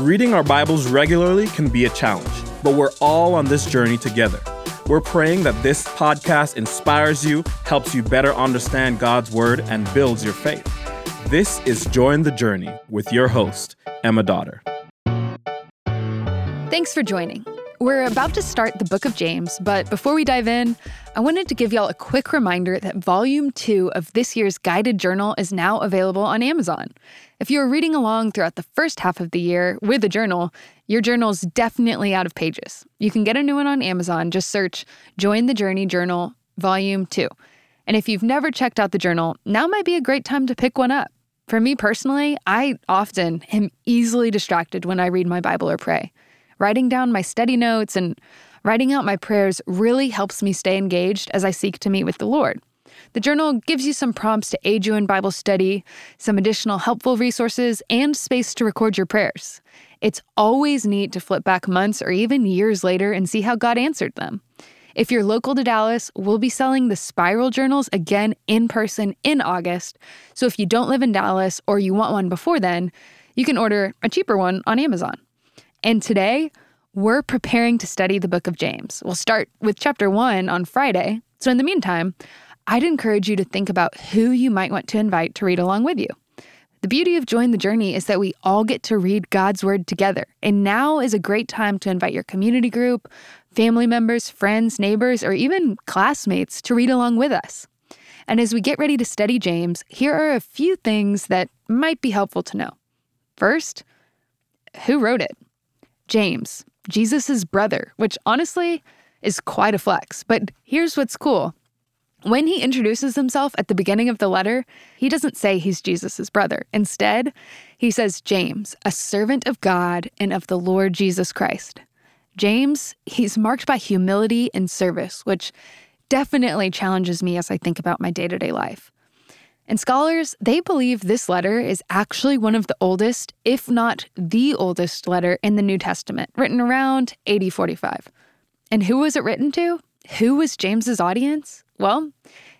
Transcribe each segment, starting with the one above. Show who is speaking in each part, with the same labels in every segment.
Speaker 1: Reading our Bibles regularly can be a challenge, but we're all on this journey together. We're praying that this podcast inspires you, helps you better understand God's Word, and builds your faith. This is Join the Journey with your host, Emma Dotter.
Speaker 2: Thanks for joining. We're about to start the book of James, but before we dive in, I wanted to give y'all a quick reminder that volume two of this year's guided journal is now available on Amazon. If you are reading along throughout the first half of the year with a journal, your journal's definitely out of pages. You can get a new one on Amazon. Just search Join the Journey Journal Volume 2. And if you've never checked out the journal, now might be a great time to pick one up. For me personally, I often am easily distracted when I read my Bible or pray. Writing down my study notes and writing out my prayers really helps me stay engaged as I seek to meet with the Lord. The journal gives you some prompts to aid you in Bible study, some additional helpful resources, and space to record your prayers. It's always neat to flip back months or even years later and see how God answered them. If you're local to Dallas, we'll be selling the Spiral Journals again in person in August. So if you don't live in Dallas or you want one before then, you can order a cheaper one on Amazon. And today, we're preparing to study the book of James. We'll start with chapter one on Friday. So, in the meantime, I'd encourage you to think about who you might want to invite to read along with you. The beauty of Join the Journey is that we all get to read God's Word together. And now is a great time to invite your community group, family members, friends, neighbors, or even classmates to read along with us. And as we get ready to study James, here are a few things that might be helpful to know. First, who wrote it? James, Jesus' brother, which honestly is quite a flex. But here's what's cool. When he introduces himself at the beginning of the letter, he doesn't say he's Jesus' brother. Instead, he says, James, a servant of God and of the Lord Jesus Christ. James, he's marked by humility and service, which definitely challenges me as I think about my day to day life. And scholars, they believe this letter is actually one of the oldest, if not the oldest letter in the New Testament, written around 8045. And who was it written to? Who was James's audience? Well,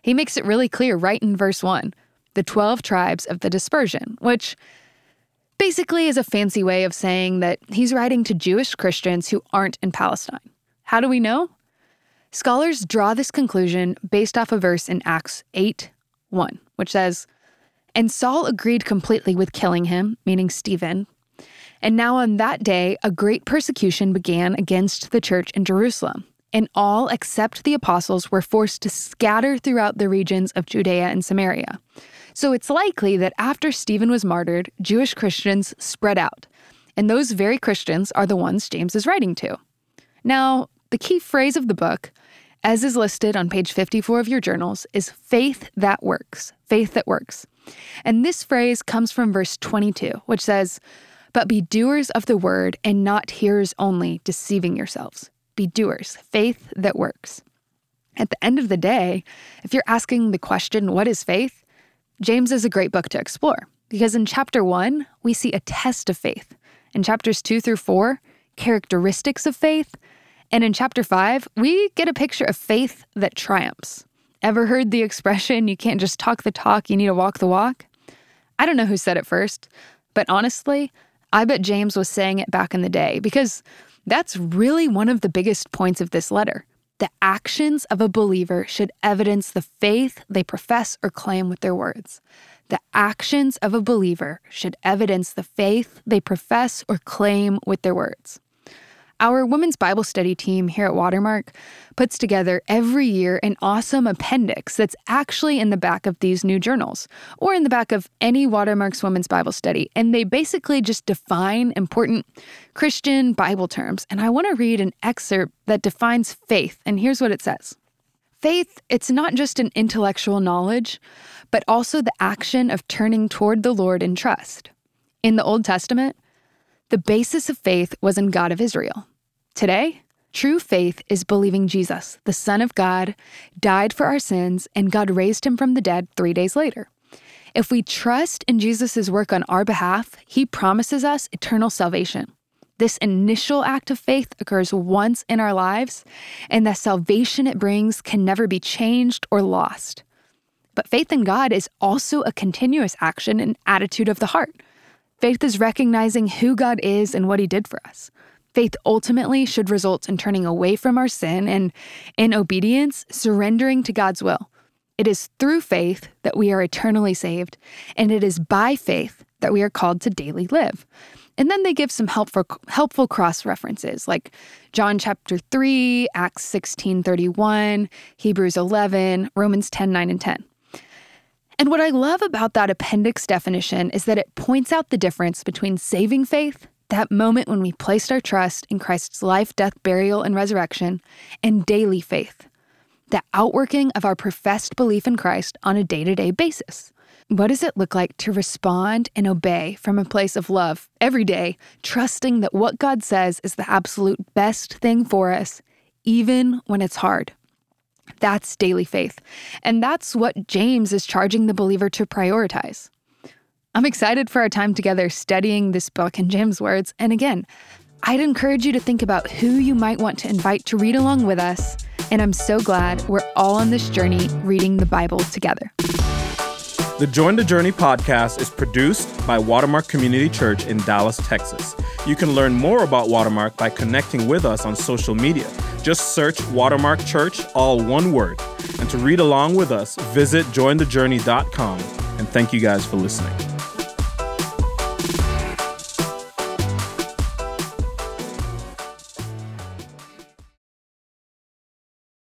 Speaker 2: he makes it really clear right in verse 1 the 12 tribes of the dispersion, which basically is a fancy way of saying that he's writing to Jewish Christians who aren't in Palestine. How do we know? Scholars draw this conclusion based off a verse in Acts 8 1, which says, And Saul agreed completely with killing him, meaning Stephen. And now on that day, a great persecution began against the church in Jerusalem. And all except the apostles were forced to scatter throughout the regions of Judea and Samaria. So it's likely that after Stephen was martyred, Jewish Christians spread out. And those very Christians are the ones James is writing to. Now, the key phrase of the book as is listed on page 54 of your journals, is faith that works. Faith that works. And this phrase comes from verse 22, which says, But be doers of the word and not hearers only, deceiving yourselves. Be doers, faith that works. At the end of the day, if you're asking the question, What is faith? James is a great book to explore because in chapter one, we see a test of faith. In chapters two through four, characteristics of faith. And in chapter five, we get a picture of faith that triumphs. Ever heard the expression, you can't just talk the talk, you need to walk the walk? I don't know who said it first, but honestly, I bet James was saying it back in the day because that's really one of the biggest points of this letter. The actions of a believer should evidence the faith they profess or claim with their words. The actions of a believer should evidence the faith they profess or claim with their words. Our women's Bible study team here at Watermark puts together every year an awesome appendix that's actually in the back of these new journals or in the back of any Watermark's women's Bible study. And they basically just define important Christian Bible terms. And I want to read an excerpt that defines faith. And here's what it says Faith, it's not just an intellectual knowledge, but also the action of turning toward the Lord in trust. In the Old Testament, the basis of faith was in God of Israel. Today, true faith is believing Jesus, the Son of God, died for our sins, and God raised him from the dead three days later. If we trust in Jesus' work on our behalf, he promises us eternal salvation. This initial act of faith occurs once in our lives, and the salvation it brings can never be changed or lost. But faith in God is also a continuous action and attitude of the heart. Faith is recognizing who God is and what He did for us. Faith ultimately should result in turning away from our sin and, in obedience, surrendering to God's will. It is through faith that we are eternally saved, and it is by faith that we are called to daily live. And then they give some helpful helpful cross references like John chapter 3, Acts 16:31, Hebrews 11, Romans 10:9 and 10. And what I love about that appendix definition is that it points out the difference between saving faith, that moment when we placed our trust in Christ's life, death, burial, and resurrection, and daily faith, the outworking of our professed belief in Christ on a day to day basis. What does it look like to respond and obey from a place of love every day, trusting that what God says is the absolute best thing for us, even when it's hard? That's daily faith. And that's what James is charging the believer to prioritize. I'm excited for our time together studying this book in James' words. And again, I'd encourage you to think about who you might want to invite to read along with us. And I'm so glad we're all on this journey reading the Bible together.
Speaker 1: The Join the Journey podcast is produced by Watermark Community Church in Dallas, Texas. You can learn more about Watermark by connecting with us on social media. Just search Watermark Church, all one word. And to read along with us, visit jointhejourney.com. And thank you guys for listening.